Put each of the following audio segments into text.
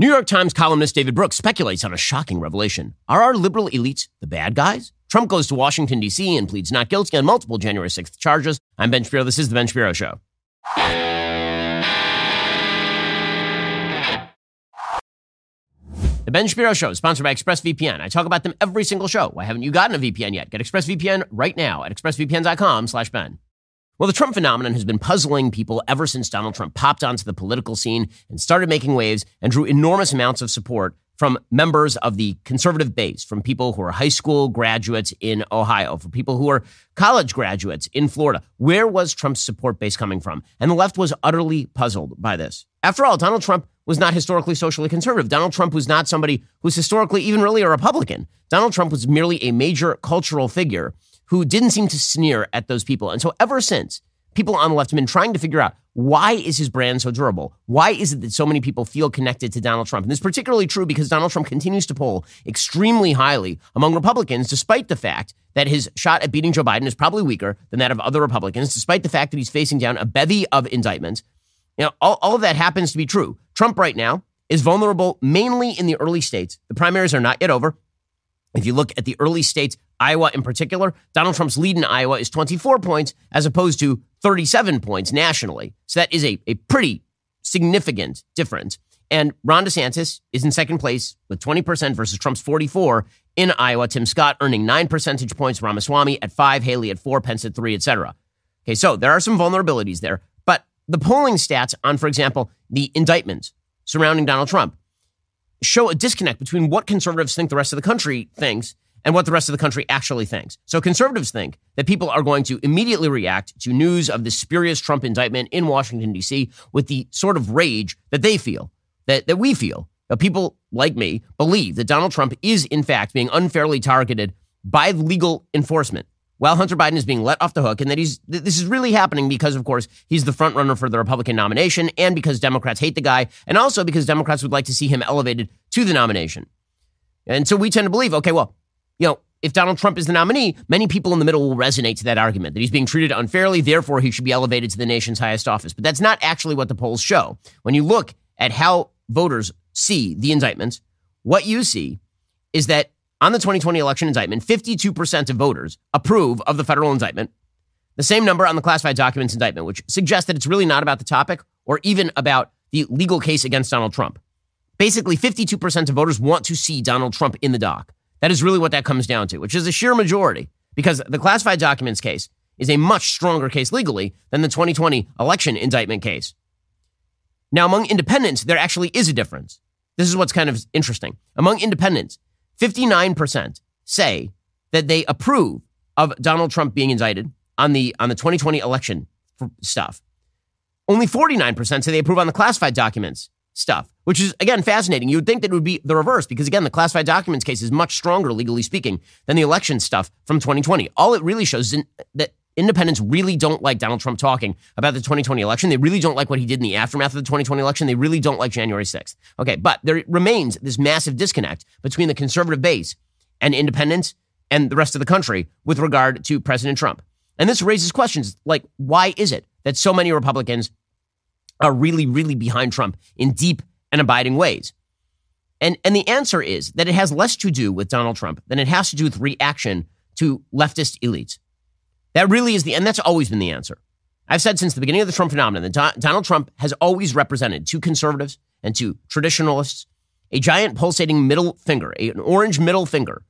New York Times columnist David Brooks speculates on a shocking revelation. Are our liberal elites the bad guys? Trump goes to Washington, D.C. and pleads not guilty on multiple January 6th charges. I'm Ben Shapiro. This is The Ben Shapiro Show. The Ben Shapiro Show is sponsored by ExpressVPN. I talk about them every single show. Why haven't you gotten a VPN yet? Get ExpressVPN right now at expressvpn.com slash Ben. Well, the Trump phenomenon has been puzzling people ever since Donald Trump popped onto the political scene and started making waves and drew enormous amounts of support from members of the conservative base, from people who are high school graduates in Ohio, from people who are college graduates in Florida. Where was Trump's support base coming from? And the left was utterly puzzled by this. After all, Donald Trump was not historically socially conservative. Donald Trump was not somebody who's historically even really a Republican. Donald Trump was merely a major cultural figure who didn't seem to sneer at those people. And so ever since, people on the left have been trying to figure out why is his brand so durable? Why is it that so many people feel connected to Donald Trump? And this is particularly true because Donald Trump continues to poll extremely highly among Republicans, despite the fact that his shot at beating Joe Biden is probably weaker than that of other Republicans, despite the fact that he's facing down a bevy of indictments. You know, all, all of that happens to be true. Trump right now is vulnerable mainly in the early states. The primaries are not yet over. If you look at the early states, Iowa in particular, Donald Trump's lead in Iowa is 24 points as opposed to 37 points nationally. So that is a, a pretty significant difference. And Ron DeSantis is in second place with 20% versus Trump's 44 in Iowa. Tim Scott earning nine percentage points, Ramaswamy at five, Haley at four, Pence at three, etc. Okay, so there are some vulnerabilities there. But the polling stats on, for example, the indictments surrounding Donald Trump show a disconnect between what conservatives think the rest of the country thinks and what the rest of the country actually thinks. So conservatives think that people are going to immediately react to news of the spurious Trump indictment in Washington, D.C. with the sort of rage that they feel, that, that we feel. That people like me believe that Donald Trump is, in fact, being unfairly targeted by legal enforcement while Hunter Biden is being let off the hook, and that he's this is really happening because, of course, he's the front runner for the Republican nomination, and because Democrats hate the guy, and also because Democrats would like to see him elevated to the nomination. And so we tend to believe, okay, well, you know, if Donald Trump is the nominee, many people in the middle will resonate to that argument that he's being treated unfairly, therefore he should be elevated to the nation's highest office. But that's not actually what the polls show. When you look at how voters see the indictments, what you see is that on the 2020 election indictment, 52% of voters approve of the federal indictment. The same number on the classified documents indictment, which suggests that it's really not about the topic or even about the legal case against Donald Trump. Basically, 52% of voters want to see Donald Trump in the dock. That is really what that comes down to, which is a sheer majority because the classified documents case is a much stronger case legally than the 2020 election indictment case. Now, among independents, there actually is a difference. This is what's kind of interesting. Among independents, 59% say that they approve of Donald Trump being indicted on the on the 2020 election stuff. Only 49% say they approve on the classified documents stuff, which is again fascinating. You would think that it would be the reverse because again, the classified documents case is much stronger legally speaking than the election stuff from 2020. All it really shows is that independents really don't like Donald Trump talking about the 2020 election. They really don't like what he did in the aftermath of the 2020 election. They really don't like January 6th. Okay, but there remains this massive disconnect between the conservative base and independents and the rest of the country with regard to President Trump. And this raises questions like why is it that so many Republicans are really, really behind Trump in deep and abiding ways? And, and the answer is that it has less to do with Donald Trump than it has to do with reaction to leftist elites. That really is the, and that's always been the answer. I've said since the beginning of the Trump phenomenon that Donald Trump has always represented to conservatives and to traditionalists a giant pulsating middle finger, an orange middle finger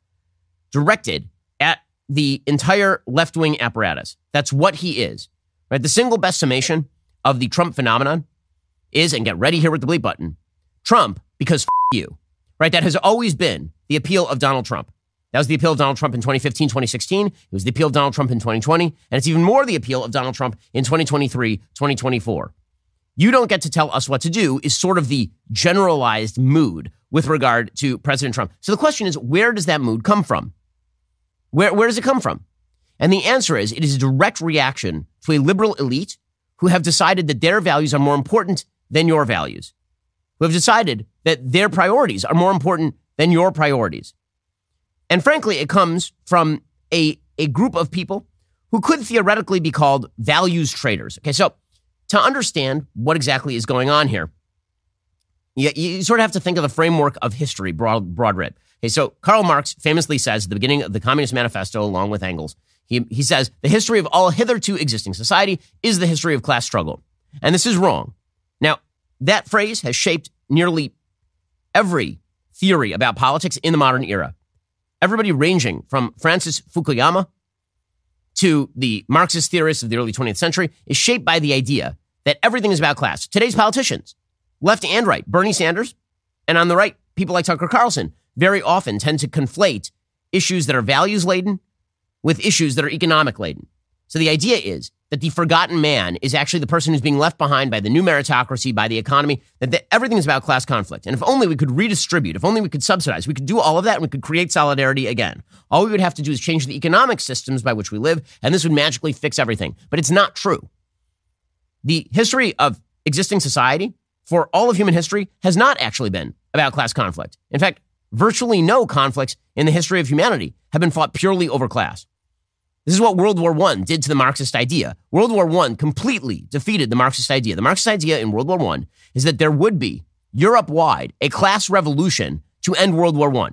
directed at the entire left wing apparatus. That's what he is. Right? The single best summation of the Trump phenomenon is, and get ready here with the bleep button, Trump because f- you. Right? That has always been the appeal of Donald Trump. That was the appeal of Donald Trump in 2015, 2016. It was the appeal of Donald Trump in 2020. And it's even more the appeal of Donald Trump in 2023, 2024. You don't get to tell us what to do is sort of the generalized mood with regard to President Trump. So the question is, where does that mood come from? Where, where does it come from? And the answer is it is a direct reaction to a liberal elite who have decided that their values are more important than your values, who have decided that their priorities are more important than your priorities. And frankly, it comes from a, a group of people who could theoretically be called values traders. Okay, so to understand what exactly is going on here, you, you sort of have to think of the framework of history, broad, broad read. Okay, so Karl Marx famously says at the beginning of the Communist Manifesto, along with Engels, he, he says, the history of all hitherto existing society is the history of class struggle. And this is wrong. Now, that phrase has shaped nearly every theory about politics in the modern era. Everybody ranging from Francis Fukuyama to the Marxist theorists of the early 20th century is shaped by the idea that everything is about class. Today's politicians, left and right, Bernie Sanders, and on the right, people like Tucker Carlson, very often tend to conflate issues that are values laden with issues that are economic laden. So the idea is that the forgotten man is actually the person who's being left behind by the new meritocracy, by the economy, that the, everything is about class conflict. And if only we could redistribute, if only we could subsidize, we could do all of that and we could create solidarity again. All we would have to do is change the economic systems by which we live, and this would magically fix everything. But it's not true. The history of existing society for all of human history has not actually been about class conflict. In fact, virtually no conflicts in the history of humanity have been fought purely over class. This is what World War I did to the Marxist idea. World War I completely defeated the Marxist idea. The Marxist idea in World War I is that there would be Europe wide a class revolution to end World War I.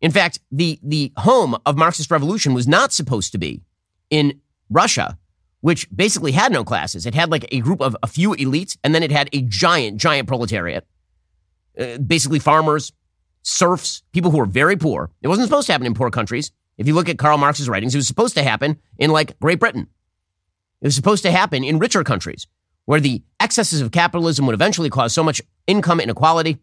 In fact, the, the home of Marxist revolution was not supposed to be in Russia, which basically had no classes. It had like a group of a few elites, and then it had a giant, giant proletariat. Uh, basically, farmers, serfs, people who were very poor. It wasn't supposed to happen in poor countries. If you look at Karl Marx's writings, it was supposed to happen in like Great Britain. It was supposed to happen in richer countries where the excesses of capitalism would eventually cause so much income inequality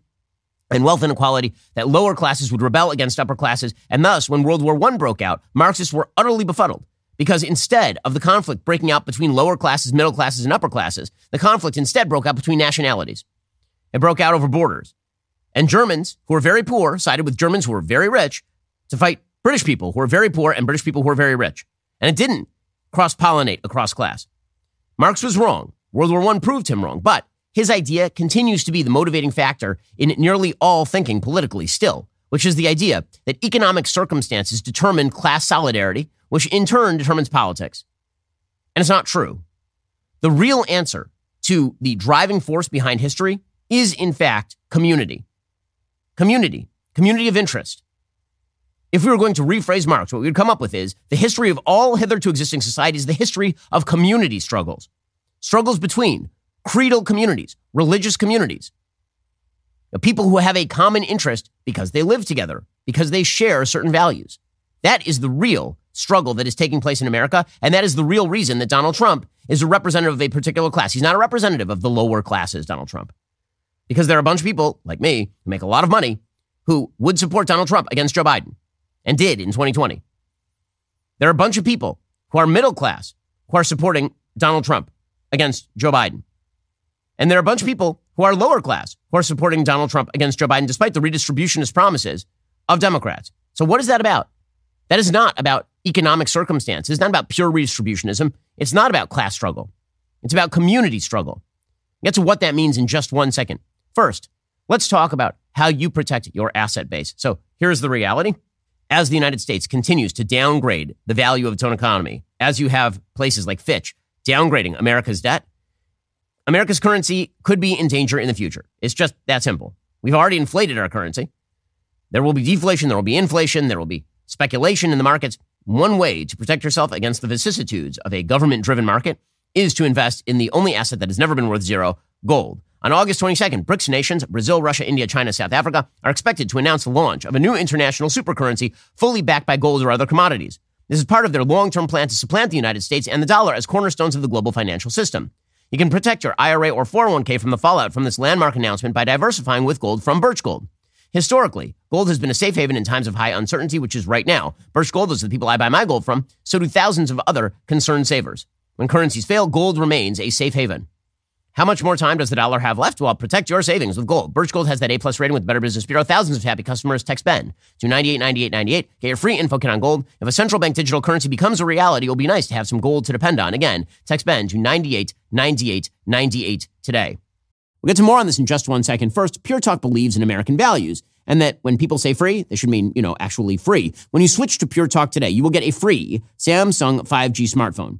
and wealth inequality that lower classes would rebel against upper classes. And thus, when World War I broke out, Marxists were utterly befuddled because instead of the conflict breaking out between lower classes, middle classes, and upper classes, the conflict instead broke out between nationalities. It broke out over borders. And Germans, who were very poor, sided with Germans who were very rich to fight British people who are very poor and British people who are very rich. And it didn't cross pollinate across class. Marx was wrong. World War I proved him wrong. But his idea continues to be the motivating factor in nearly all thinking politically still, which is the idea that economic circumstances determine class solidarity, which in turn determines politics. And it's not true. The real answer to the driving force behind history is, in fact, community. Community, community of interest. If we were going to rephrase Marx, what we would come up with is the history of all hitherto existing societies, the history of community struggles, struggles between creedal communities, religious communities, people who have a common interest because they live together, because they share certain values. That is the real struggle that is taking place in America. And that is the real reason that Donald Trump is a representative of a particular class. He's not a representative of the lower classes, Donald Trump. Because there are a bunch of people like me who make a lot of money who would support Donald Trump against Joe Biden and did in 2020. There are a bunch of people who are middle class who are supporting Donald Trump against Joe Biden. And there are a bunch of people who are lower class who are supporting Donald Trump against Joe Biden, despite the redistributionist promises of Democrats. So, what is that about? That is not about economic circumstances. It's not about pure redistributionism. It's not about class struggle. It's about community struggle. Get to what that means in just one second. First, let's talk about how you protect your asset base. So, here's the reality as the United States continues to downgrade the value of its own economy, as you have places like Fitch downgrading America's debt, America's currency could be in danger in the future. It's just that simple. We've already inflated our currency. There will be deflation, there will be inflation, there will be speculation in the markets. One way to protect yourself against the vicissitudes of a government driven market is to invest in the only asset that has never been worth zero gold. On August 22nd, BRICS nations, Brazil, Russia, India, China, South Africa, are expected to announce the launch of a new international supercurrency fully backed by gold or other commodities. This is part of their long term plan to supplant the United States and the dollar as cornerstones of the global financial system. You can protect your IRA or 401k from the fallout from this landmark announcement by diversifying with gold from Birch Gold. Historically, gold has been a safe haven in times of high uncertainty, which is right now. Birch Gold is the people I buy my gold from, so do thousands of other concerned savers. When currencies fail, gold remains a safe haven. How much more time does the dollar have left? Well, protect your savings with gold. Birch Gold has that A plus rating with Better Business Bureau. Thousands of happy customers text Ben to 989898. Get your free info kit on gold. If a central bank digital currency becomes a reality, it'll be nice to have some gold to depend on. Again, text Ben to 989898 today. We'll get to more on this in just one second. First, Pure Talk believes in American values and that when people say free, they should mean, you know, actually free. When you switch to Pure Talk today, you will get a free Samsung 5G smartphone.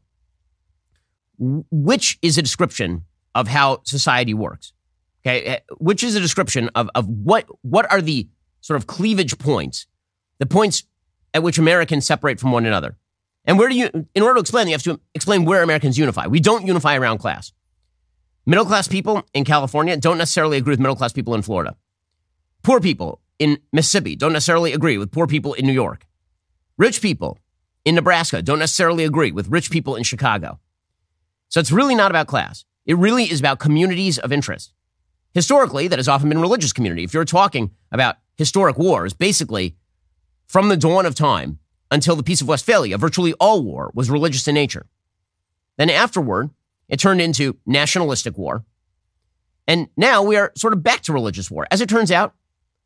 which is a description of how society works. Okay, eh, which is a description of, of what what are the sort of cleavage points, the points at which Americans separate from one another. And where do you, in order to explain, you have to explain where Americans unify. We don't unify around class. Middle class people in California don't necessarily agree with middle class people in Florida. Poor people in Mississippi don't necessarily agree with poor people in New York. Rich people in Nebraska don't necessarily agree with rich people in Chicago. So it's really not about class. It really is about communities of interest. Historically, that has often been religious community. If you're talking about historic wars, basically, from the dawn of time until the Peace of Westphalia, virtually all war was religious in nature. Then afterward, it turned into nationalistic war. And now we are sort of back to religious war. As it turns out,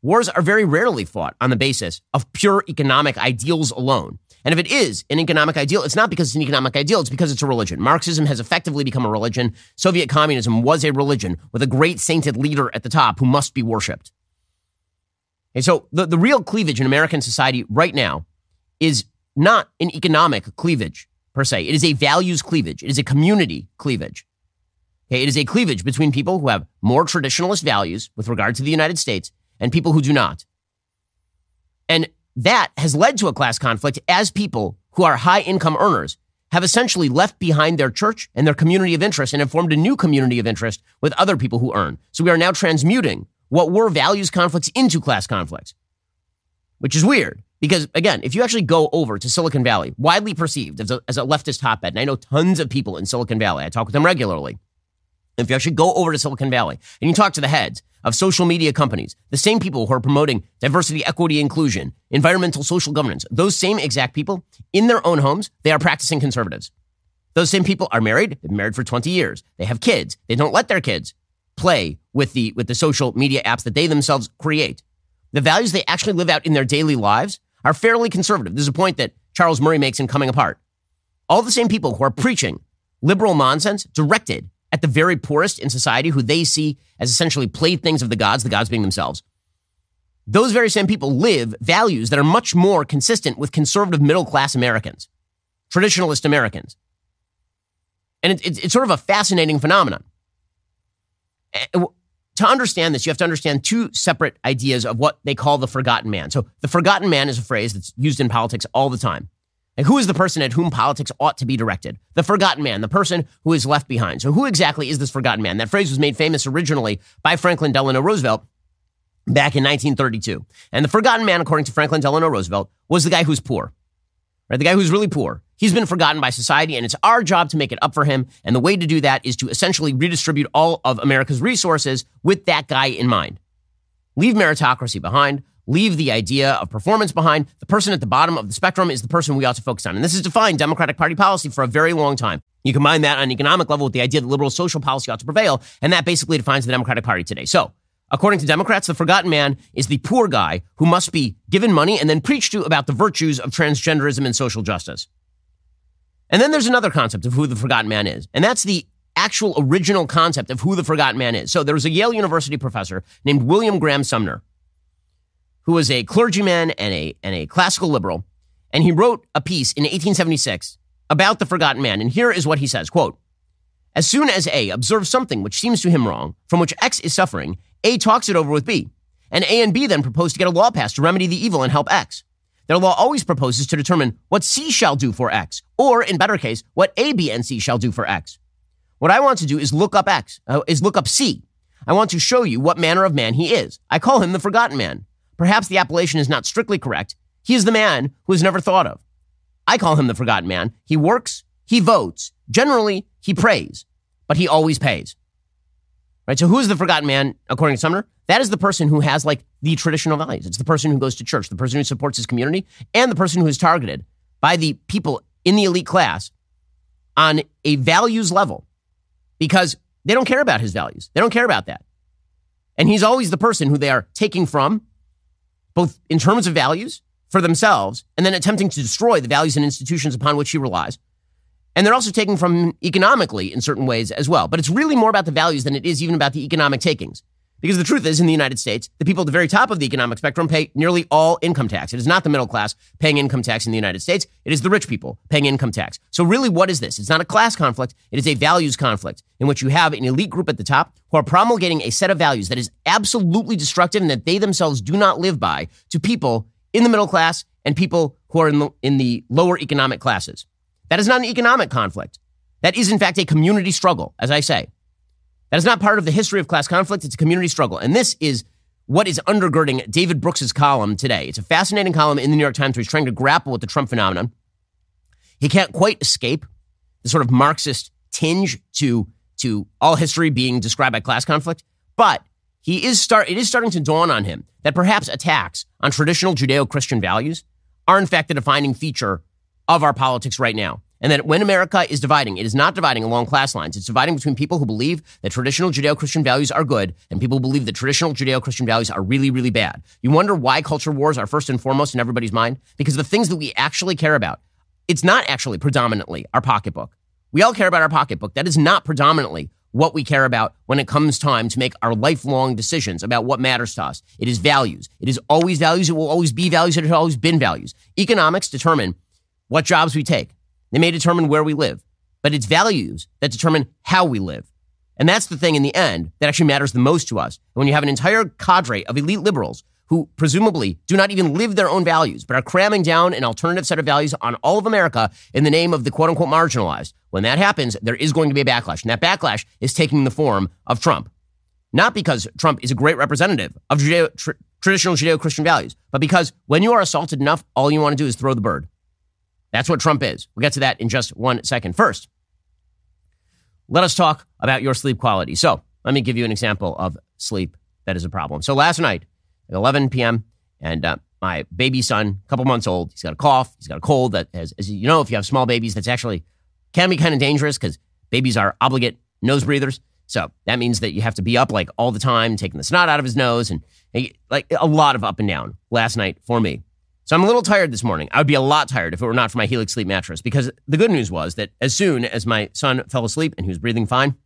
wars are very rarely fought on the basis of pure economic ideals alone. And if it is an economic ideal, it's not because it's an economic ideal, it's because it's a religion. Marxism has effectively become a religion. Soviet communism was a religion with a great sainted leader at the top who must be worshiped. And so the, the real cleavage in American society right now is not an economic cleavage per se. It is a values cleavage. It is a community cleavage. Okay, it is a cleavage between people who have more traditionalist values with regard to the United States and people who do not. And that has led to a class conflict as people who are high income earners have essentially left behind their church and their community of interest and have formed a new community of interest with other people who earn. So we are now transmuting what were values conflicts into class conflicts, which is weird. Because again, if you actually go over to Silicon Valley, widely perceived as a, as a leftist hotbed, and I know tons of people in Silicon Valley, I talk with them regularly. If you actually go over to Silicon Valley and you talk to the heads of social media companies, the same people who are promoting diversity, equity, inclusion, environmental, social governance, those same exact people in their own homes, they are practicing conservatives. Those same people are married, they've been married for 20 years. They have kids. They don't let their kids play with the, with the social media apps that they themselves create. The values they actually live out in their daily lives are fairly conservative. This is a point that Charles Murray makes in Coming Apart. All the same people who are preaching liberal nonsense directed at the very poorest in society who they see as essentially playthings of the gods, the gods being themselves. Those very same people live values that are much more consistent with conservative middle class Americans, traditionalist Americans. And it, it, it's sort of a fascinating phenomenon. Eh, to understand this, you have to understand two separate ideas of what they call the forgotten man. So, the forgotten man is a phrase that's used in politics all the time. And who is the person at whom politics ought to be directed? The forgotten man, the person who is left behind. So, who exactly is this forgotten man? That phrase was made famous originally by Franklin Delano Roosevelt back in 1932. And the forgotten man, according to Franklin Delano Roosevelt, was the guy who's poor, right? The guy who's really poor. He's been forgotten by society, and it's our job to make it up for him. And the way to do that is to essentially redistribute all of America's resources with that guy in mind. Leave meritocracy behind leave the idea of performance behind. The person at the bottom of the spectrum is the person we ought to focus on. And this has defined Democratic Party policy for a very long time. You combine that on an economic level with the idea that liberal social policy ought to prevail, and that basically defines the Democratic Party today. So, according to Democrats, the forgotten man is the poor guy who must be given money and then preached to about the virtues of transgenderism and social justice. And then there's another concept of who the forgotten man is, and that's the actual original concept of who the forgotten man is. So there was a Yale University professor named William Graham Sumner who was a clergyman and a, and a classical liberal. And he wrote a piece in 1876 about the forgotten man. And here is what he says, quote, as soon as A observes something which seems to him wrong, from which X is suffering, A talks it over with B. And A and B then propose to get a law passed to remedy the evil and help X. Their law always proposes to determine what C shall do for X, or in better case, what A, B, and C shall do for X. What I want to do is look up X, uh, is look up C. I want to show you what manner of man he is. I call him the forgotten man. Perhaps the appellation is not strictly correct. He is the man who is never thought of. I call him the forgotten man. He works, he votes, generally he prays, but he always pays. Right? So who's the forgotten man according to Sumner? That is the person who has like the traditional values. It's the person who goes to church, the person who supports his community, and the person who is targeted by the people in the elite class on a values level because they don't care about his values. They don't care about that. And he's always the person who they are taking from, both in terms of values for themselves, and then attempting to destroy the values and institutions upon which he relies. And they're also taking from economically in certain ways as well. But it's really more about the values than it is even about the economic takings. Because the truth is, in the United States, the people at the very top of the economic spectrum pay nearly all income tax. It is not the middle class paying income tax in the United States. It is the rich people paying income tax. So really, what is this? It's not a class conflict. It is a values conflict in which you have an elite group at the top who are promulgating a set of values that is absolutely destructive and that they themselves do not live by to people in the middle class and people who are in the, in the lower economic classes. That is not an economic conflict. That is, in fact, a community struggle, as I say. That is not part of the history of class conflict. It's a community struggle. And this is what is undergirding David Brooks's column today. It's a fascinating column in the New York Times where he's trying to grapple with the Trump phenomenon. He can't quite escape the sort of Marxist tinge to, to all history being described by class conflict, but he is start, it is starting to dawn on him that perhaps attacks on traditional Judeo-Christian values are in fact the defining feature of our politics right now. And that when America is dividing, it is not dividing along class lines. It's dividing between people who believe that traditional Judeo Christian values are good and people who believe that traditional Judeo Christian values are really, really bad. You wonder why culture wars are first and foremost in everybody's mind? Because the things that we actually care about, it's not actually predominantly our pocketbook. We all care about our pocketbook. That is not predominantly what we care about when it comes time to make our lifelong decisions about what matters to us. It is values. It is always values. It will always be values. It has always been values. Economics determine what jobs we take. They may determine where we live, but it's values that determine how we live. And that's the thing in the end that actually matters the most to us. When you have an entire cadre of elite liberals who presumably do not even live their own values, but are cramming down an alternative set of values on all of America in the name of the quote unquote marginalized, when that happens, there is going to be a backlash. And that backlash is taking the form of Trump. Not because Trump is a great representative of Judeo, tr- traditional Judeo Christian values, but because when you are assaulted enough, all you want to do is throw the bird. That's what Trump is. We'll get to that in just one second. First, let us talk about your sleep quality. So, let me give you an example of sleep that is a problem. So, last night at 11 p.m., and uh, my baby son, a couple months old, he's got a cough, he's got a cold. That, has, as you know, if you have small babies, that's actually can be kind of dangerous because babies are obligate nose breathers. So that means that you have to be up like all the time, taking the snot out of his nose, and like a lot of up and down last night for me. So I'm a little tired this morning. I would be a lot tired if it were not for my Helix sleep mattress because the good news was that as soon as my son fell asleep and he was breathing fine,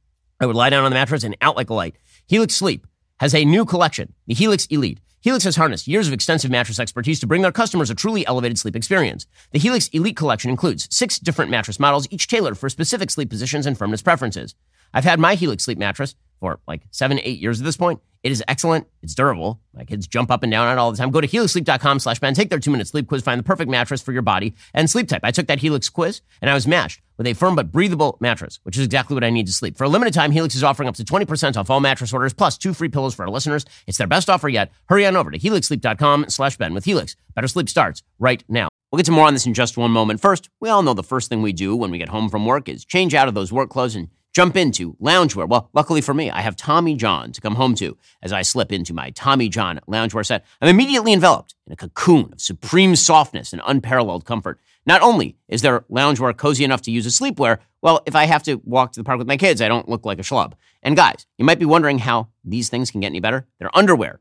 I would lie down on the mattress and out like a light. Helix Sleep has a new collection, the Helix Elite. Helix has harnessed years of extensive mattress expertise to bring their customers a truly elevated sleep experience. The Helix Elite collection includes six different mattress models, each tailored for specific sleep positions and firmness preferences. I've had my Helix sleep mattress for like seven, eight years at this point. It is excellent. It's durable. My kids jump up and down on it all the time. Go to helixsleep.com slash Ben. Take their two minute sleep quiz. Find the perfect mattress for your body and sleep type. I took that Helix quiz and I was matched with a firm but breathable mattress, which is exactly what I need to sleep. For a limited time, Helix is offering up to 20% off all mattress orders plus two free pillows for our listeners. It's their best offer yet. Hurry on over to helixsleep.com slash Ben. With Helix, better sleep starts right now. We'll get to more on this in just one moment. First, we all know the first thing we do when we get home from work is change out of those work clothes and jump into loungewear. Well, luckily for me, I have Tommy John to come home to as I slip into my Tommy John loungewear set. I'm immediately enveloped in a cocoon of supreme softness and unparalleled comfort. Not only is their loungewear cozy enough to use as sleepwear, well, if I have to walk to the park with my kids, I don't look like a schlub. And guys, you might be wondering how these things can get any better. Their underwear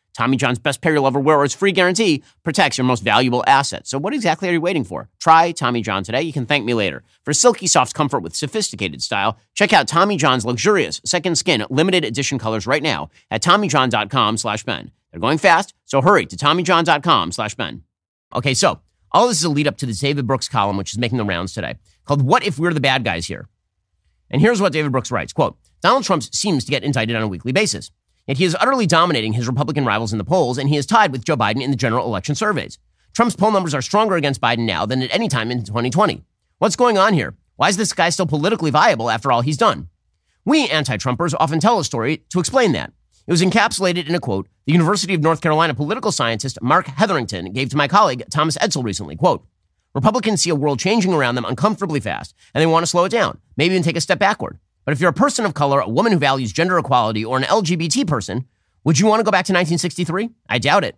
Tommy John's best pair you'll ever wear or its free guarantee protects your most valuable asset. So what exactly are you waiting for? Try Tommy John today. You can thank me later. For silky soft comfort with sophisticated style, check out Tommy John's luxurious second skin limited edition colors right now at TommyJohn.com slash Ben. They're going fast, so hurry to TommyJohn.com slash Ben. Okay, so all this is a lead up to the David Brooks column, which is making the rounds today, called What If We're the Bad Guys Here? And here's what David Brooks writes, quote, Donald Trump seems to get indicted on a weekly basis. Yet he is utterly dominating his Republican rivals in the polls, and he is tied with Joe Biden in the general election surveys. Trump's poll numbers are stronger against Biden now than at any time in 2020. What's going on here? Why is this guy still politically viable after all he's done? We anti Trumpers often tell a story to explain that. It was encapsulated in a quote the University of North Carolina political scientist Mark Hetherington gave to my colleague Thomas Edsall recently. Quote, Republicans see a world changing around them uncomfortably fast, and they want to slow it down, maybe even take a step backward. But if you're a person of color, a woman who values gender equality, or an LGBT person, would you want to go back to 1963? I doubt it.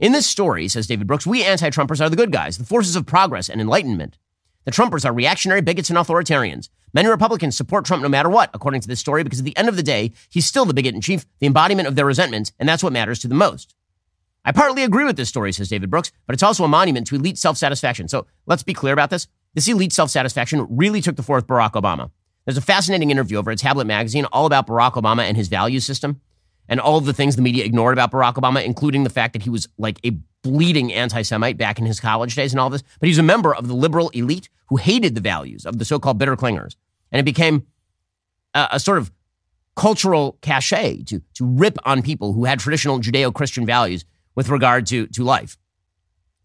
In this story, says David Brooks, we anti Trumpers are the good guys, the forces of progress and enlightenment. The Trumpers are reactionary bigots and authoritarians. Many Republicans support Trump no matter what, according to this story, because at the end of the day, he's still the bigot in chief, the embodiment of their resentment, and that's what matters to them most. I partly agree with this story, says David Brooks, but it's also a monument to elite self satisfaction. So let's be clear about this. This elite self satisfaction really took the fourth Barack Obama. There's a fascinating interview over at Tablet Magazine all about Barack Obama and his value system and all of the things the media ignored about Barack Obama, including the fact that he was like a bleeding anti Semite back in his college days and all this. But he's a member of the liberal elite who hated the values of the so called bitter clingers. And it became a, a sort of cultural cachet to, to rip on people who had traditional Judeo Christian values with regard to, to life.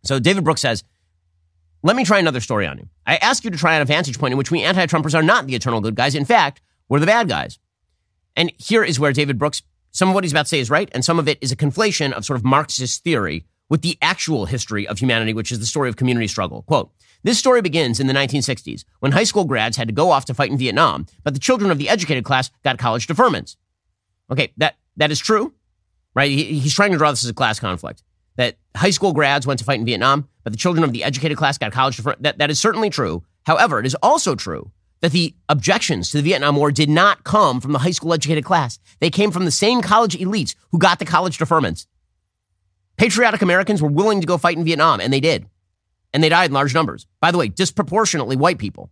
So David Brooks says, let me try another story on you. I ask you to try on a vantage point in which we anti Trumpers are not the eternal good guys. In fact, we're the bad guys. And here is where David Brooks, some of what he's about to say is right, and some of it is a conflation of sort of Marxist theory with the actual history of humanity, which is the story of community struggle. Quote, this story begins in the 1960s when high school grads had to go off to fight in Vietnam, but the children of the educated class got college deferments. Okay, that, that is true, right? He, he's trying to draw this as a class conflict that high school grads went to fight in Vietnam, but the children of the educated class got college. That, that is certainly true. However, it is also true that the objections to the Vietnam War did not come from the high school educated class. They came from the same college elites who got the college deferments. Patriotic Americans were willing to go fight in Vietnam, and they did. And they died in large numbers. By the way, disproportionately white people.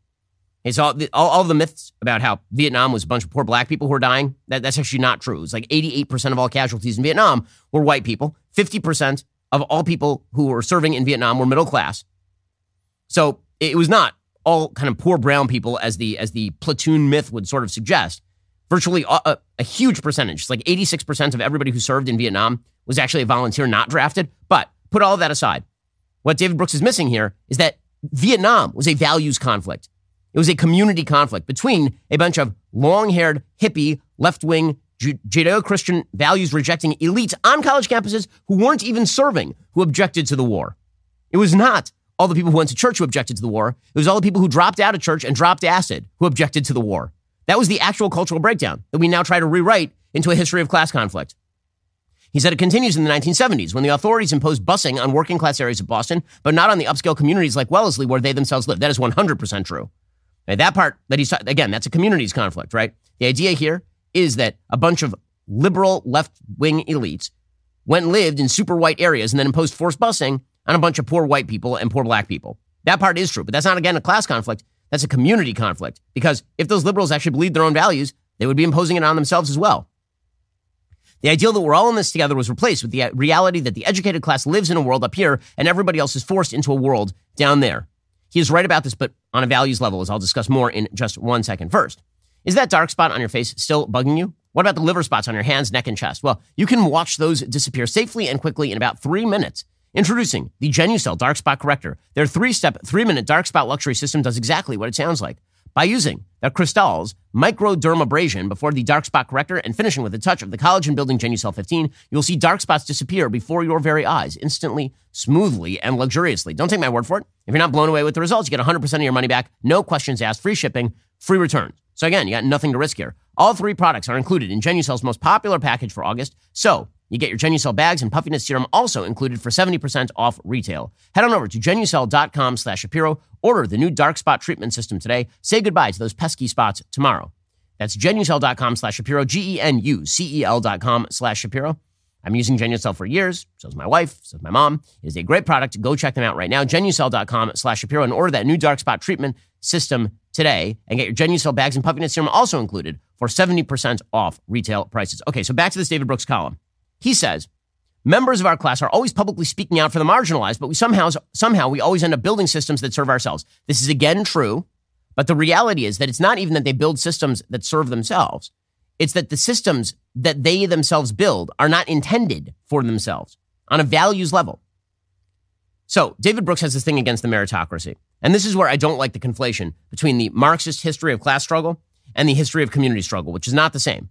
It's all, all, all the myths about how Vietnam was a bunch of poor black people who were dying. That, that's actually not true. It's like 88% of all casualties in Vietnam were white people. 50% of all people who were serving in Vietnam were middle class. So it was not all kind of poor brown people as the as the platoon myth would sort of suggest. Virtually a, a, a huge percentage, like 86% of everybody who served in Vietnam was actually a volunteer not drafted. But put all that aside. What David Brooks is missing here is that Vietnam was a values conflict. It was a community conflict between a bunch of long haired, hippie, left wing Judeo Christian values rejecting elites on college campuses who weren't even serving who objected to the war. It was not all the people who went to church who objected to the war. It was all the people who dropped out of church and dropped acid who objected to the war. That was the actual cultural breakdown that we now try to rewrite into a history of class conflict. He said it continues in the 1970s when the authorities imposed busing on working class areas of Boston, but not on the upscale communities like Wellesley where they themselves live. That is 100% true. That part that he's, again, that's a communities conflict, right? The idea here is that a bunch of liberal left wing elites went and lived in super white areas and then imposed forced busing on a bunch of poor white people and poor black people. That part is true, but that's not, again, a class conflict. That's a community conflict. Because if those liberals actually believed their own values, they would be imposing it on themselves as well. The ideal that we're all in this together was replaced with the uh, reality that the educated class lives in a world up here and everybody else is forced into a world down there. He is right about this, but on a values level, as I'll discuss more in just one second. First, is that dark spot on your face still bugging you? What about the liver spots on your hands, neck, and chest? Well, you can watch those disappear safely and quickly in about three minutes. Introducing the Genucel Dark Spot Corrector. Their three step, three minute dark spot luxury system does exactly what it sounds like. By using the Cristal's microdermabrasion before the dark spot corrector and finishing with a touch of the collagen building Genucel 15, you'll see dark spots disappear before your very eyes instantly, smoothly, and luxuriously. Don't take my word for it. If you're not blown away with the results, you get 100% of your money back, no questions asked, free shipping, free returns. So again, you got nothing to risk here. All three products are included in Genucel's most popular package for August. So you get your Genucel bags and puffiness serum also included for 70% off retail. Head on over to genucel.com slash Shapiro. Order the new dark spot treatment system today. Say goodbye to those pesky spots tomorrow. That's genucel.com slash Shapiro, G-E-N-U-C-E-L dot com slash Shapiro. I'm using Genucel for years. So is my wife. So is my mom. It is a great product. Go check them out right now. Genucel.com slash Shapiro and order that new dark spot treatment system today and get your Genucel bags and puffiness serum also included for 70% off retail prices. Okay, so back to this David Brooks column. He says, members of our class are always publicly speaking out for the marginalized, but we somehow, somehow we always end up building systems that serve ourselves. This is again true, but the reality is that it's not even that they build systems that serve themselves. It's that the systems that they themselves build are not intended for themselves on a values level. So David Brooks has this thing against the meritocracy. And this is where I don't like the conflation between the Marxist history of class struggle and the history of community struggle, which is not the same.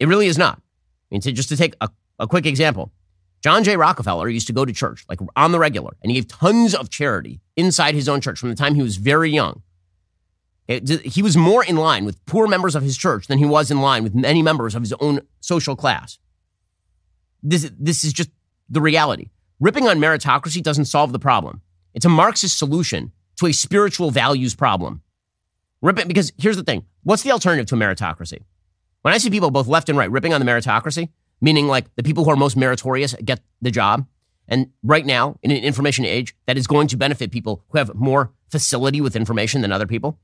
It really is not. I mean, to, just to take a, a quick example, John J. Rockefeller used to go to church, like on the regular, and he gave tons of charity inside his own church from the time he was very young. It, he was more in line with poor members of his church than he was in line with many members of his own social class. This, this is just the reality. Ripping on meritocracy doesn't solve the problem. It's a Marxist solution to a spiritual values problem. Rip it, because here's the thing. What's the alternative to meritocracy? When I see people both left and right ripping on the meritocracy, meaning like the people who are most meritorious get the job, and right now, in an information age, that is going to benefit people who have more facility with information than other people.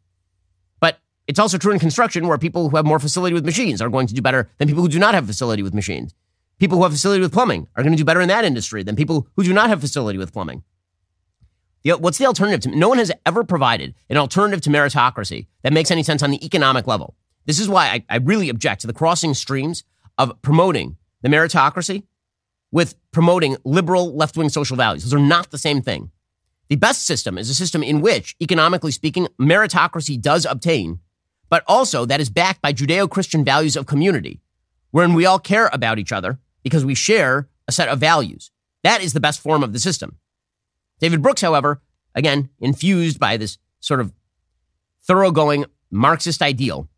But it's also true in construction where people who have more facility with machines are going to do better than people who do not have facility with machines. People who have facility with plumbing are going to do better in that industry than people who do not have facility with plumbing. What's the alternative to? No one has ever provided an alternative to meritocracy that makes any sense on the economic level. This is why I, I really object to the crossing streams of promoting the meritocracy with promoting liberal left wing social values. Those are not the same thing. The best system is a system in which, economically speaking, meritocracy does obtain, but also that is backed by Judeo Christian values of community, wherein we all care about each other because we share a set of values. That is the best form of the system. David Brooks, however, again, infused by this sort of thoroughgoing Marxist ideal.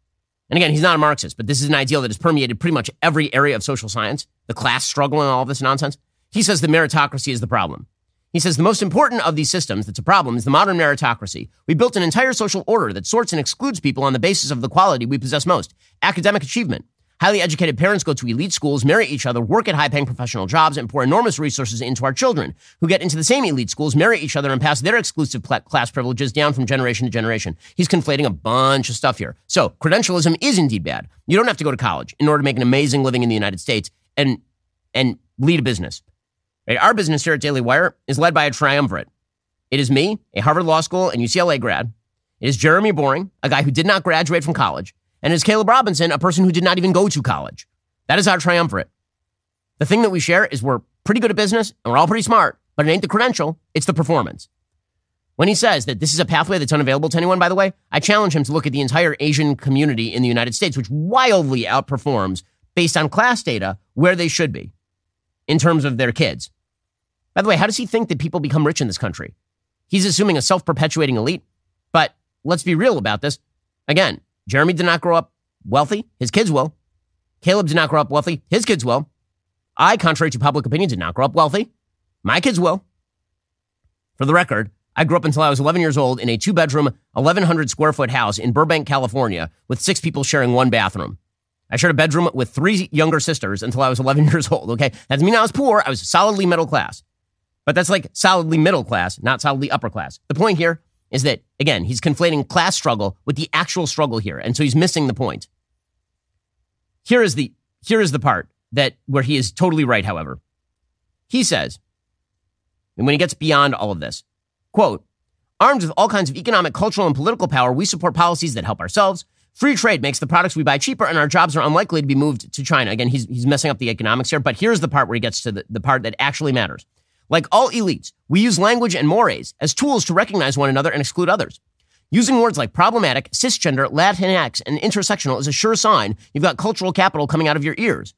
And again, he's not a Marxist, but this is an ideal that has permeated pretty much every area of social science, the class struggle and all this nonsense. He says the meritocracy is the problem. He says the most important of these systems that's a problem is the modern meritocracy. We built an entire social order that sorts and excludes people on the basis of the quality we possess most academic achievement. Highly educated parents go to elite schools, marry each other, work at high paying professional jobs, and pour enormous resources into our children, who get into the same elite schools, marry each other, and pass their exclusive class privileges down from generation to generation. He's conflating a bunch of stuff here. So, credentialism is indeed bad. You don't have to go to college in order to make an amazing living in the United States and, and lead a business. Right? Our business here at Daily Wire is led by a triumvirate. It is me, a Harvard Law School and UCLA grad. It is Jeremy Boring, a guy who did not graduate from college and is Caleb Robinson, a person who did not even go to college. That is our triumvirate. The thing that we share is we're pretty good at business and we're all pretty smart, but it ain't the credential, it's the performance. When he says that this is a pathway that's unavailable to anyone, by the way, I challenge him to look at the entire Asian community in the United States, which wildly outperforms based on class data where they should be in terms of their kids. By the way, how does he think that people become rich in this country? He's assuming a self perpetuating elite. But let's be real about this. Again, Jeremy did not grow up wealthy. His kids will. Caleb did not grow up wealthy. His kids will. I, contrary to public opinion, did not grow up wealthy. My kids will. For the record, I grew up until I was 11 years old in a two bedroom, 1,100 square foot house in Burbank, California, with six people sharing one bathroom. I shared a bedroom with three younger sisters until I was 11 years old. Okay. That doesn't mean I was poor. I was solidly middle class. But that's like solidly middle class, not solidly upper class. The point here is that, again, he's conflating class struggle with the actual struggle here. And so he's missing the point. Here is the, here is the part that where he is totally right, however. He says, and when he gets beyond all of this, quote, armed with all kinds of economic, cultural, and political power, we support policies that help ourselves. Free trade makes the products we buy cheaper, and our jobs are unlikely to be moved to China. Again, he's, he's messing up the economics here, but here's the part where he gets to the, the part that actually matters. Like all elites, we use language and mores as tools to recognize one another and exclude others. Using words like problematic, cisgender, Latinx, and intersectional is a sure sign you've got cultural capital coming out of your ears.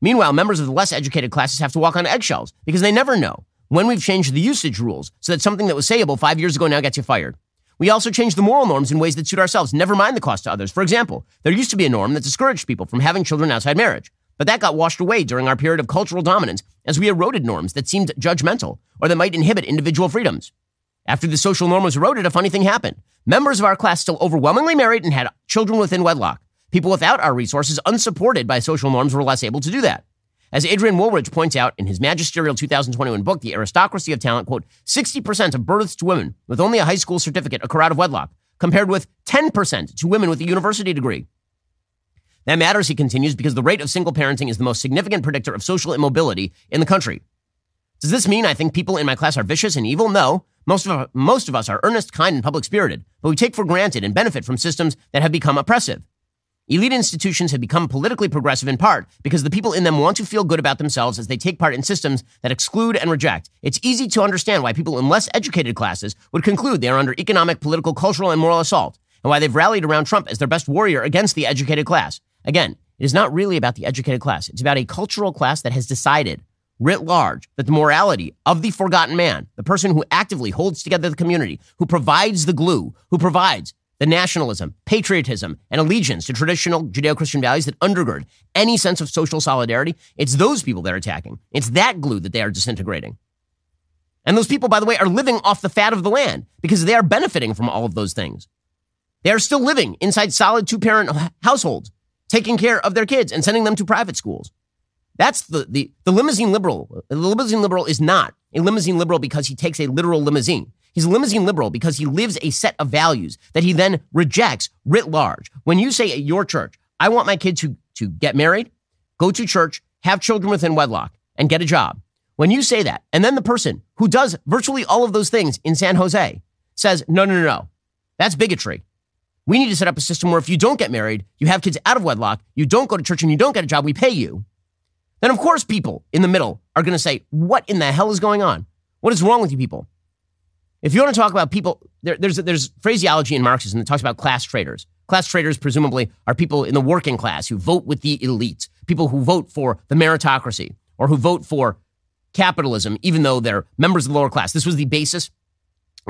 Meanwhile, members of the less educated classes have to walk on eggshells because they never know when we've changed the usage rules so that something that was sayable five years ago now gets you fired. We also change the moral norms in ways that suit ourselves, never mind the cost to others. For example, there used to be a norm that discouraged people from having children outside marriage. But that got washed away during our period of cultural dominance as we eroded norms that seemed judgmental or that might inhibit individual freedoms. After the social norm was eroded, a funny thing happened. Members of our class still overwhelmingly married and had children within wedlock. People without our resources, unsupported by social norms, were less able to do that. As Adrian Wooldridge points out in his magisterial 2021 book, The Aristocracy of Talent, quote, 60% of births to women with only a high school certificate occur out of wedlock, compared with 10% to women with a university degree. That matters, he continues, because the rate of single parenting is the most significant predictor of social immobility in the country. Does this mean I think people in my class are vicious and evil? No. Most of, most of us are earnest, kind, and public spirited, but we take for granted and benefit from systems that have become oppressive. Elite institutions have become politically progressive in part because the people in them want to feel good about themselves as they take part in systems that exclude and reject. It's easy to understand why people in less educated classes would conclude they are under economic, political, cultural, and moral assault, and why they've rallied around Trump as their best warrior against the educated class. Again, it is not really about the educated class. It's about a cultural class that has decided, writ large, that the morality of the forgotten man, the person who actively holds together the community, who provides the glue, who provides the nationalism, patriotism, and allegiance to traditional Judeo Christian values that undergird any sense of social solidarity, it's those people they're attacking. It's that glue that they are disintegrating. And those people, by the way, are living off the fat of the land because they are benefiting from all of those things. They are still living inside solid two parent households, taking care of their kids and sending them to private schools. That's the, the, the limousine liberal. The limousine liberal is not a limousine liberal because he takes a literal limousine. He's a limousine liberal because he lives a set of values that he then rejects writ large. When you say at your church, I want my kid to, to get married, go to church, have children within wedlock, and get a job. When you say that, and then the person who does virtually all of those things in San Jose says, no, no, no, no, that's bigotry. We need to set up a system where if you don't get married, you have kids out of wedlock, you don't go to church, and you don't get a job, we pay you. Then, of course, people in the middle are going to say, What in the hell is going on? What is wrong with you people? If you want to talk about people, there, there's there's phraseology in Marxism that talks about class traitors. Class traitors presumably are people in the working class who vote with the elite, people who vote for the meritocracy or who vote for capitalism, even though they're members of the lower class. This was the basis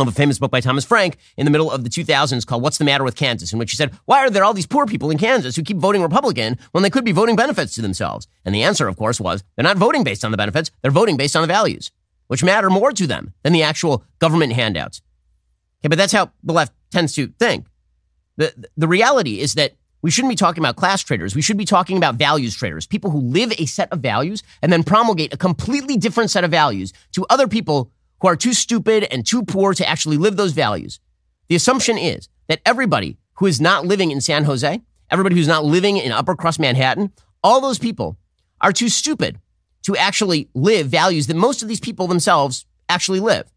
of a famous book by Thomas Frank in the middle of the 2000s called What's the Matter with Kansas, in which he said, Why are there all these poor people in Kansas who keep voting Republican when they could be voting benefits to themselves? And the answer, of course, was they're not voting based on the benefits, they're voting based on the values which matter more to them than the actual government handouts. Okay, but that's how the left tends to think. The, the reality is that we shouldn't be talking about class traitors. We should be talking about values traitors, people who live a set of values and then promulgate a completely different set of values to other people who are too stupid and too poor to actually live those values. The assumption is that everybody who is not living in San Jose, everybody who's not living in upper crust Manhattan, all those people are too stupid to actually live values that most of these people themselves actually live.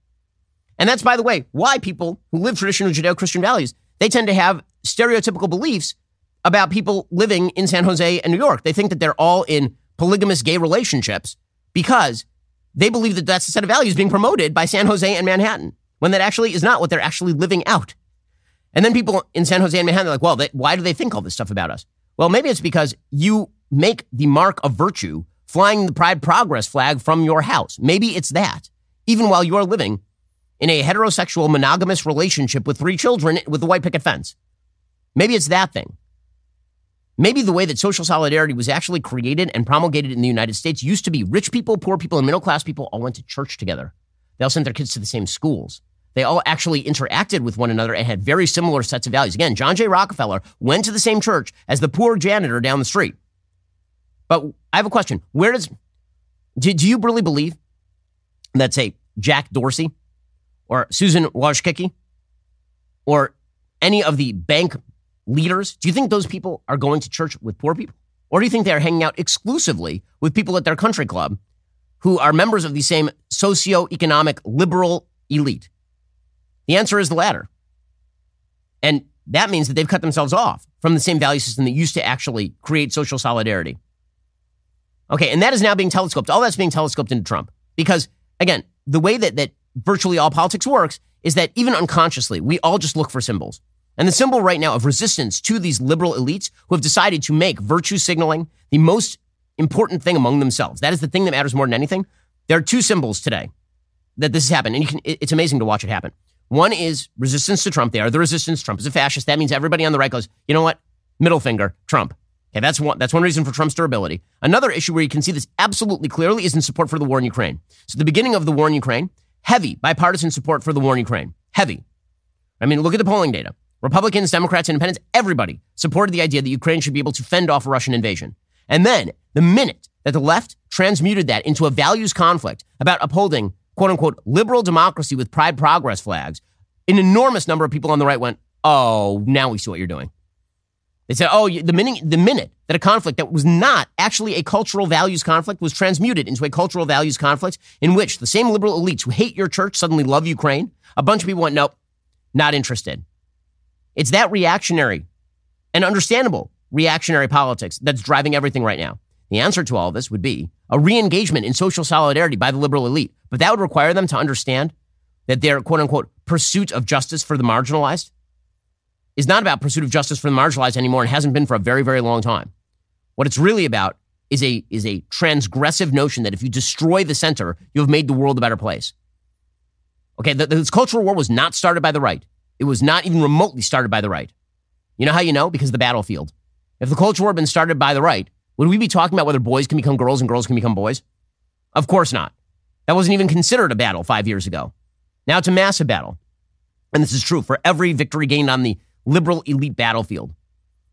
And that's, by the way, why people who live traditional Judeo Christian values, they tend to have stereotypical beliefs about people living in San Jose and New York. They think that they're all in polygamous gay relationships because they believe that that's the set of values being promoted by San Jose and Manhattan, when that actually is not what they're actually living out. And then people in San Jose and Manhattan are like, well, they, why do they think all this stuff about us? Well, maybe it's because you make the mark of virtue flying the Pride Progress flag from your house. Maybe it's that, even while you're living in a heterosexual monogamous relationship with three children with the white picket fence. Maybe it's that thing. Maybe the way that social solidarity was actually created and promulgated in the United States used to be rich people, poor people, and middle class people all went to church together. They all sent their kids to the same schools. They all actually interacted with one another and had very similar sets of values. Again, John J. Rockefeller went to the same church as the poor janitor down the street. But I have a question. Where does do, do you really believe that say Jack Dorsey or Susan Wojcicki or any of the bank leaders? Do you think those people are going to church with poor people? Or do you think they're hanging out exclusively with people at their country club who are members of the same socio-economic liberal elite? The answer is the latter. And that means that they've cut themselves off from the same value system that used to actually create social solidarity. Okay, and that is now being telescoped. All that's being telescoped into Trump. Because again, the way that, that virtually all politics works is that even unconsciously, we all just look for symbols. And the symbol right now of resistance to these liberal elites who have decided to make virtue signaling the most important thing among themselves. That is the thing that matters more than anything. There are two symbols today that this has happened, and can, it's amazing to watch it happen. One is resistance to Trump. They are the resistance. Trump is a fascist. That means everybody on the right goes, you know what? Middle finger, Trump. Okay, that's one, that's one reason for Trump's durability. Another issue where you can see this absolutely clearly is in support for the war in Ukraine. So the beginning of the war in Ukraine, heavy bipartisan support for the war in Ukraine. Heavy. I mean, look at the polling data. Republicans, Democrats, Independents, everybody supported the idea that Ukraine should be able to fend off a Russian invasion. And then the minute that the left transmuted that into a values conflict about upholding quote unquote liberal democracy with pride progress flags, an enormous number of people on the right went, oh, now we see what you're doing. They said, oh, the minute, the minute that a conflict that was not actually a cultural values conflict was transmuted into a cultural values conflict in which the same liberal elites who hate your church suddenly love Ukraine, a bunch of people went, nope, not interested. It's that reactionary and understandable reactionary politics that's driving everything right now? The answer to all of this would be a re engagement in social solidarity by the liberal elite. But that would require them to understand that their quote unquote pursuit of justice for the marginalized is not about pursuit of justice for the marginalized anymore and hasn't been for a very, very long time. What it's really about is a, is a transgressive notion that if you destroy the center, you have made the world a better place. Okay, this cultural war was not started by the right. It was not even remotely started by the right. You know how you know? Because the battlefield. If the culture war had been started by the right, would we be talking about whether boys can become girls and girls can become boys? Of course not. That wasn't even considered a battle five years ago. Now it's a massive battle. And this is true for every victory gained on the liberal elite battlefield.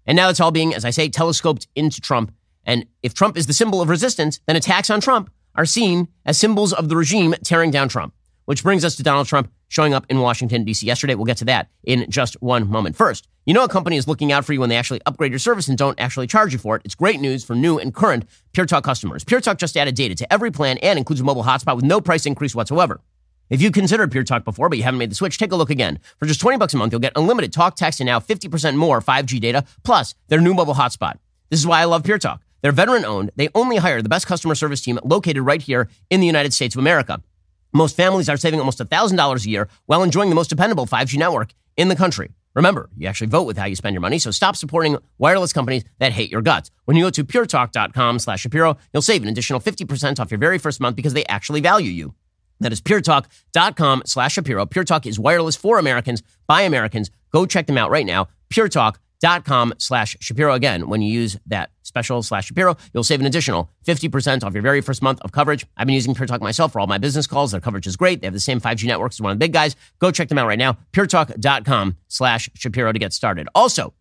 And now it's all being, as I say, telescoped into Trump. And if Trump is the symbol of resistance, then attacks on Trump are seen as symbols of the regime tearing down Trump. Which brings us to Donald Trump showing up in Washington, D.C. yesterday. We'll get to that in just one moment. First, you know a company is looking out for you when they actually upgrade your service and don't actually charge you for it. It's great news for new and current Pure Talk customers. Pure Talk just added data to every plan and includes a mobile hotspot with no price increase whatsoever. If you considered Pure Talk before, but you haven't made the switch, take a look again. For just 20 bucks a month, you'll get unlimited talk, text, and now 50% more 5G data, plus their new mobile hotspot. This is why I love Pure Talk. They're veteran owned. They only hire the best customer service team located right here in the United States of America. Most families are saving almost $1,000 a year while enjoying the most dependable 5G network in the country. Remember, you actually vote with how you spend your money, so stop supporting wireless companies that hate your guts. When you go to puretalk.com slash Shapiro, you'll save an additional 50% off your very first month because they actually value you. That is puretalk.com slash Shapiro. Pure Talk is wireless for Americans by Americans. Go check them out right now. Pure Talk dot com slash Shapiro. Again, when you use that special slash Shapiro, you'll save an additional 50% off your very first month of coverage. I've been using Pure Talk myself for all my business calls. Their coverage is great. They have the same 5G networks as one of the big guys. Go check them out right now. PureTalk.com slash Shapiro to get started. Also,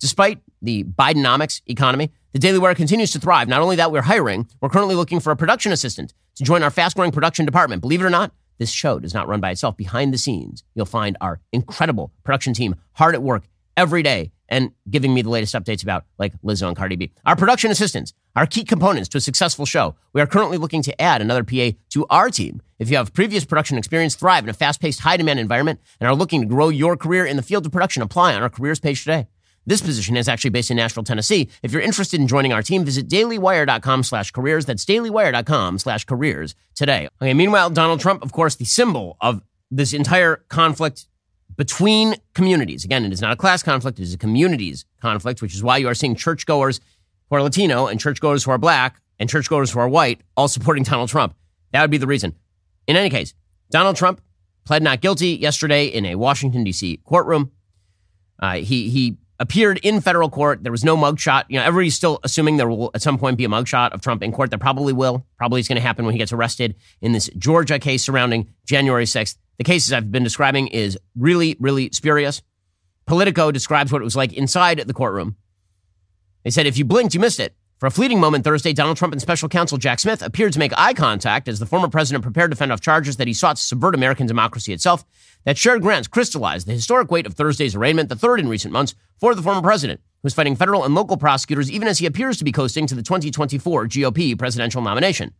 despite the Bidenomics economy, the Daily Wire continues to thrive. Not only that, we're hiring, we're currently looking for a production assistant to join our fast growing production department. Believe it or not, this show does not run by itself. Behind the scenes, you'll find our incredible production team hard at work every day and giving me the latest updates about like Lizzo and Cardi B. Our production assistants are key components to a successful show. We are currently looking to add another PA to our team. If you have previous production experience, thrive in a fast-paced, high-demand environment, and are looking to grow your career in the field of production, apply on our careers page today. This position is actually based in Nashville, Tennessee. If you're interested in joining our team, visit dailywire.com slash careers. That's dailywire.com slash careers today. Okay, meanwhile, Donald Trump, of course, the symbol of this entire conflict between communities. Again, it is not a class conflict, it is a communities conflict, which is why you are seeing churchgoers who are Latino and churchgoers who are black and churchgoers who are white all supporting Donald Trump. That would be the reason. In any case, Donald Trump pled not guilty yesterday in a Washington, D.C. courtroom. Uh, he, he appeared in federal court. There was no mugshot. You know, everybody's still assuming there will at some point be a mugshot of Trump in court. There probably will. Probably is going to happen when he gets arrested in this Georgia case surrounding January 6th. The cases I've been describing is really, really spurious. Politico describes what it was like inside the courtroom. They said if you blinked, you missed it. For a fleeting moment Thursday, Donald Trump and special counsel Jack Smith appeared to make eye contact as the former president prepared to fend off charges that he sought to subvert American democracy itself. That shared grants crystallized the historic weight of Thursday's arraignment, the third in recent months, for the former president, who's fighting federal and local prosecutors even as he appears to be coasting to the 2024 GOP presidential nomination.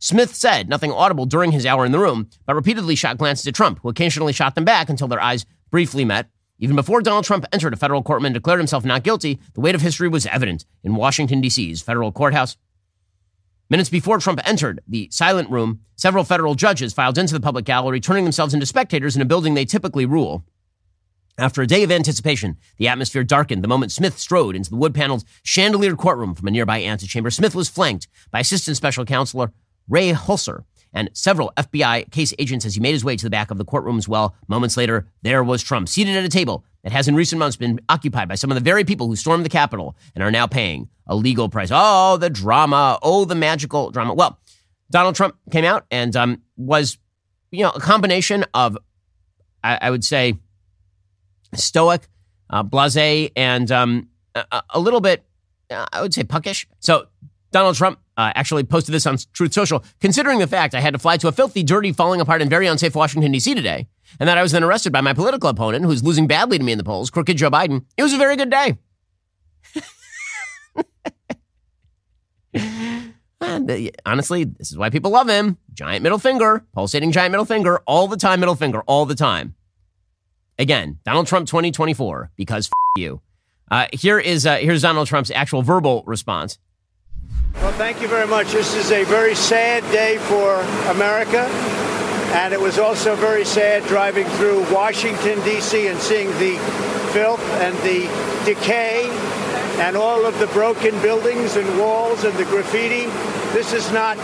Smith said nothing audible during his hour in the room, but repeatedly shot glances at Trump, who occasionally shot them back until their eyes briefly met. Even before Donald Trump entered a federal courtroom and declared himself not guilty, the weight of history was evident in Washington, D.C.'s federal courthouse. Minutes before Trump entered the silent room, several federal judges filed into the public gallery, turning themselves into spectators in a building they typically rule. After a day of anticipation, the atmosphere darkened the moment Smith strode into the wood paneled chandelier courtroom from a nearby antechamber. Smith was flanked by Assistant Special Counselor Ray Hulser, and several FBI case agents as he made his way to the back of the courtroom as well. Moments later, there was Trump seated at a table that has in recent months been occupied by some of the very people who stormed the Capitol and are now paying a legal price. Oh, the drama. Oh, the magical drama. Well, Donald Trump came out and um, was, you know, a combination of, I, I would say, stoic, uh, blase, and um, a, a, little bit, uh, I would say, puckish. So Donald Trump uh, actually posted this on Truth Social. Considering the fact I had to fly to a filthy, dirty, falling apart, and very unsafe Washington, D.C. today, and that I was then arrested by my political opponent, who's losing badly to me in the polls, crooked Joe Biden, it was a very good day. and, uh, honestly, this is why people love him. Giant middle finger, pulsating giant middle finger, all the time, middle finger, all the time. Again, Donald Trump 2024, because f- you. Uh, here is uh, here's Donald Trump's actual verbal response. Well, thank you very much. This is a very sad day for America. And it was also very sad driving through Washington, D.C., and seeing the filth and the decay and all of the broken buildings and walls and the graffiti. This is not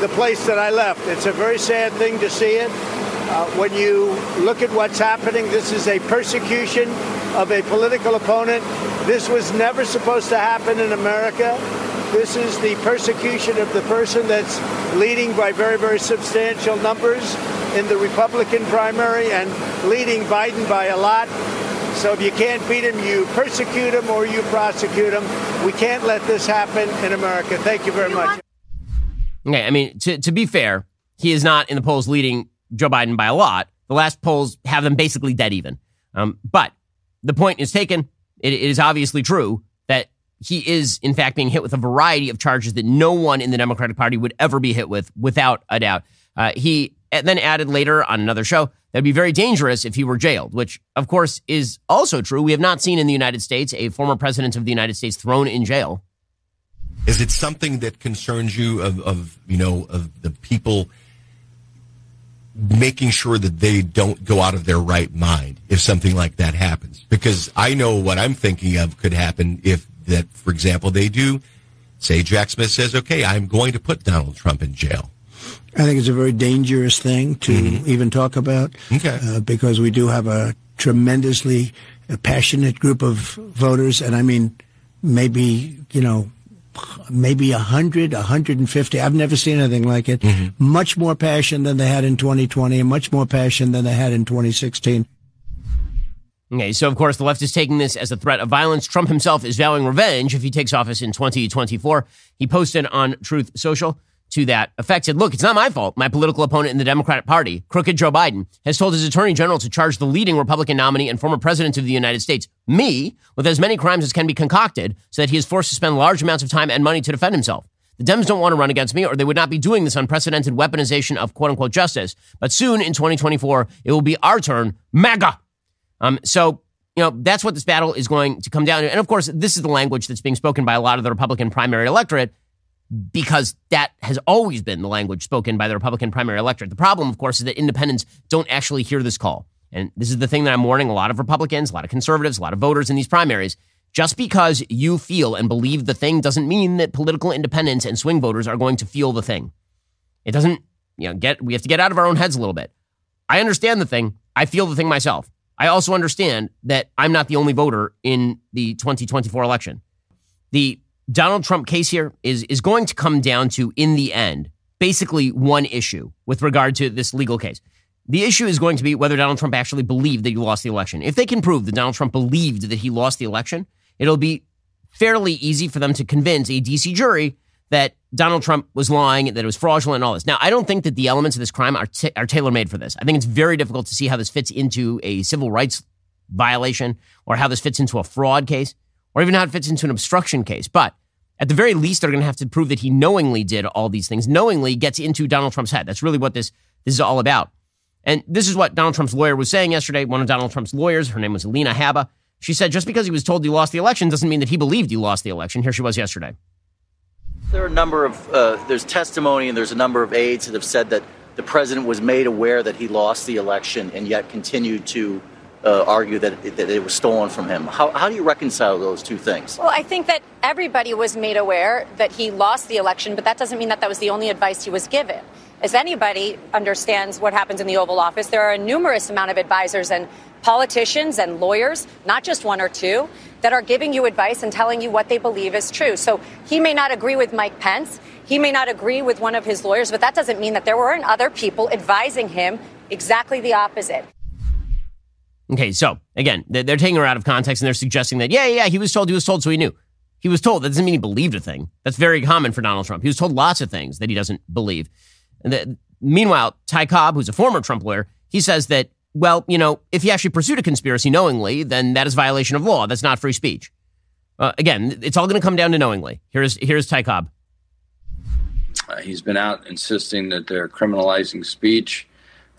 the place that I left. It's a very sad thing to see it. Uh, when you look at what's happening, this is a persecution of a political opponent. This was never supposed to happen in America. This is the persecution of the person that's leading by very, very substantial numbers in the Republican primary and leading Biden by a lot. So if you can't beat him, you persecute him or you prosecute him. We can't let this happen in America. Thank you very much. Okay, I mean, to, to be fair, he is not in the polls leading Joe Biden by a lot. The last polls have them basically dead even. Um, but the point is taken. It, it is obviously true he is, in fact, being hit with a variety of charges that no one in the Democratic Party would ever be hit with, without a doubt. Uh, he then added later on another show that'd be very dangerous if he were jailed, which, of course, is also true. We have not seen in the United States a former president of the United States thrown in jail. Is it something that concerns you of, of you know of the people making sure that they don't go out of their right mind if something like that happens? Because I know what I'm thinking of could happen if that, for example, they do say Jack Smith says, "Okay, I'm going to put Donald Trump in jail." I think it's a very dangerous thing to mm-hmm. even talk about okay. uh, because we do have a tremendously passionate group of voters, and I mean, maybe you know maybe 100, 150. I've never seen anything like it. Mm-hmm. Much more passion than they had in 2020 and much more passion than they had in 2016. Okay, so of course the left is taking this as a threat of violence. Trump himself is vowing revenge if he takes office in 2024. He posted on Truth Social to that effect said, look, it's not my fault. My political opponent in the Democratic Party, crooked Joe Biden, has told his attorney general to charge the leading Republican nominee and former president of the United States, me, with as many crimes as can be concocted so that he is forced to spend large amounts of time and money to defend himself. The Dems don't want to run against me, or they would not be doing this unprecedented weaponization of quote unquote justice. But soon in 2024, it will be our turn, MAGA. Um, so, you know, that's what this battle is going to come down to. And of course, this is the language that's being spoken by a lot of the Republican primary electorate because that has always been the language spoken by the Republican primary electorate. The problem, of course, is that independents don't actually hear this call. And this is the thing that I'm warning a lot of Republicans, a lot of conservatives, a lot of voters in these primaries. Just because you feel and believe the thing doesn't mean that political independents and swing voters are going to feel the thing. It doesn't, you know, get, we have to get out of our own heads a little bit. I understand the thing. I feel the thing myself. I also understand that I'm not the only voter in the 2024 election. The Donald Trump case here is is going to come down to in the end basically one issue with regard to this legal case. The issue is going to be whether Donald Trump actually believed that he lost the election. If they can prove that Donald Trump believed that he lost the election, it'll be fairly easy for them to convince a DC jury that Donald Trump was lying, that it was fraudulent, and all this. Now, I don't think that the elements of this crime are, t- are tailor made for this. I think it's very difficult to see how this fits into a civil rights violation or how this fits into a fraud case or even how it fits into an obstruction case. But at the very least, they're going to have to prove that he knowingly did all these things, knowingly gets into Donald Trump's head. That's really what this, this is all about. And this is what Donald Trump's lawyer was saying yesterday. One of Donald Trump's lawyers, her name was Alina Habba. She said just because he was told he lost the election doesn't mean that he believed he lost the election. Here she was yesterday. There are a number of, uh, there's testimony and there's a number of aides that have said that the president was made aware that he lost the election and yet continued to uh, argue that it, that it was stolen from him. How, how do you reconcile those two things? Well, I think that everybody was made aware that he lost the election, but that doesn't mean that that was the only advice he was given. As anybody understands what happens in the Oval Office, there are a numerous amount of advisors and politicians and lawyers, not just one or two, that are giving you advice and telling you what they believe is true. So he may not agree with Mike Pence. He may not agree with one of his lawyers, but that doesn't mean that there weren't other people advising him exactly the opposite. Okay, so again, they're taking her out of context and they're suggesting that, yeah, yeah, he was told, he was told, so he knew. He was told. That doesn't mean he believed a thing. That's very common for Donald Trump. He was told lots of things that he doesn't believe. The, meanwhile, Ty Cobb, who's a former Trump lawyer, he says that, well, you know, if he actually pursued a conspiracy knowingly, then that is violation of law. That's not free speech. Uh, again, it's all going to come down to knowingly. Here's here's Ty Cobb. Uh, he's been out insisting that they're criminalizing speech,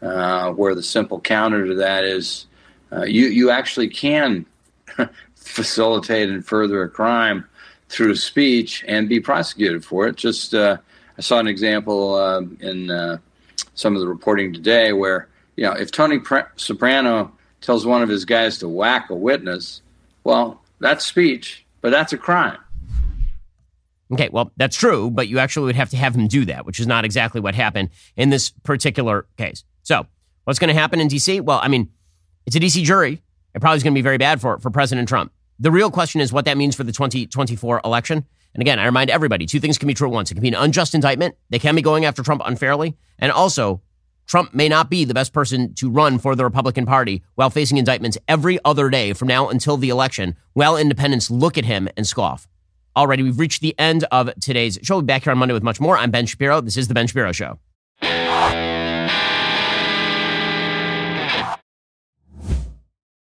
uh, where the simple counter to that is uh, you you actually can facilitate and further a crime through speech and be prosecuted for it. Just uh, I saw an example uh, in some of the reporting today where you know if Tony Soprano tells one of his guys to whack a witness, well, that's speech, but that's a crime. Okay, well, that's true, but you actually would have to have him do that, which is not exactly what happened in this particular case. So, what's going to happen in D.C.? Well, I mean, it's a D.C. jury. It probably is going to be very bad for, for President Trump. The real question is what that means for the 2024 election. And again, I remind everybody two things can be true at once. It can be an unjust indictment. They can be going after Trump unfairly. And also, Trump may not be the best person to run for the Republican Party while facing indictments every other day from now until the election, while independents look at him and scoff. Already, we've reached the end of today's show. We'll be back here on Monday with much more. I'm Ben Shapiro. This is The Ben Shapiro Show.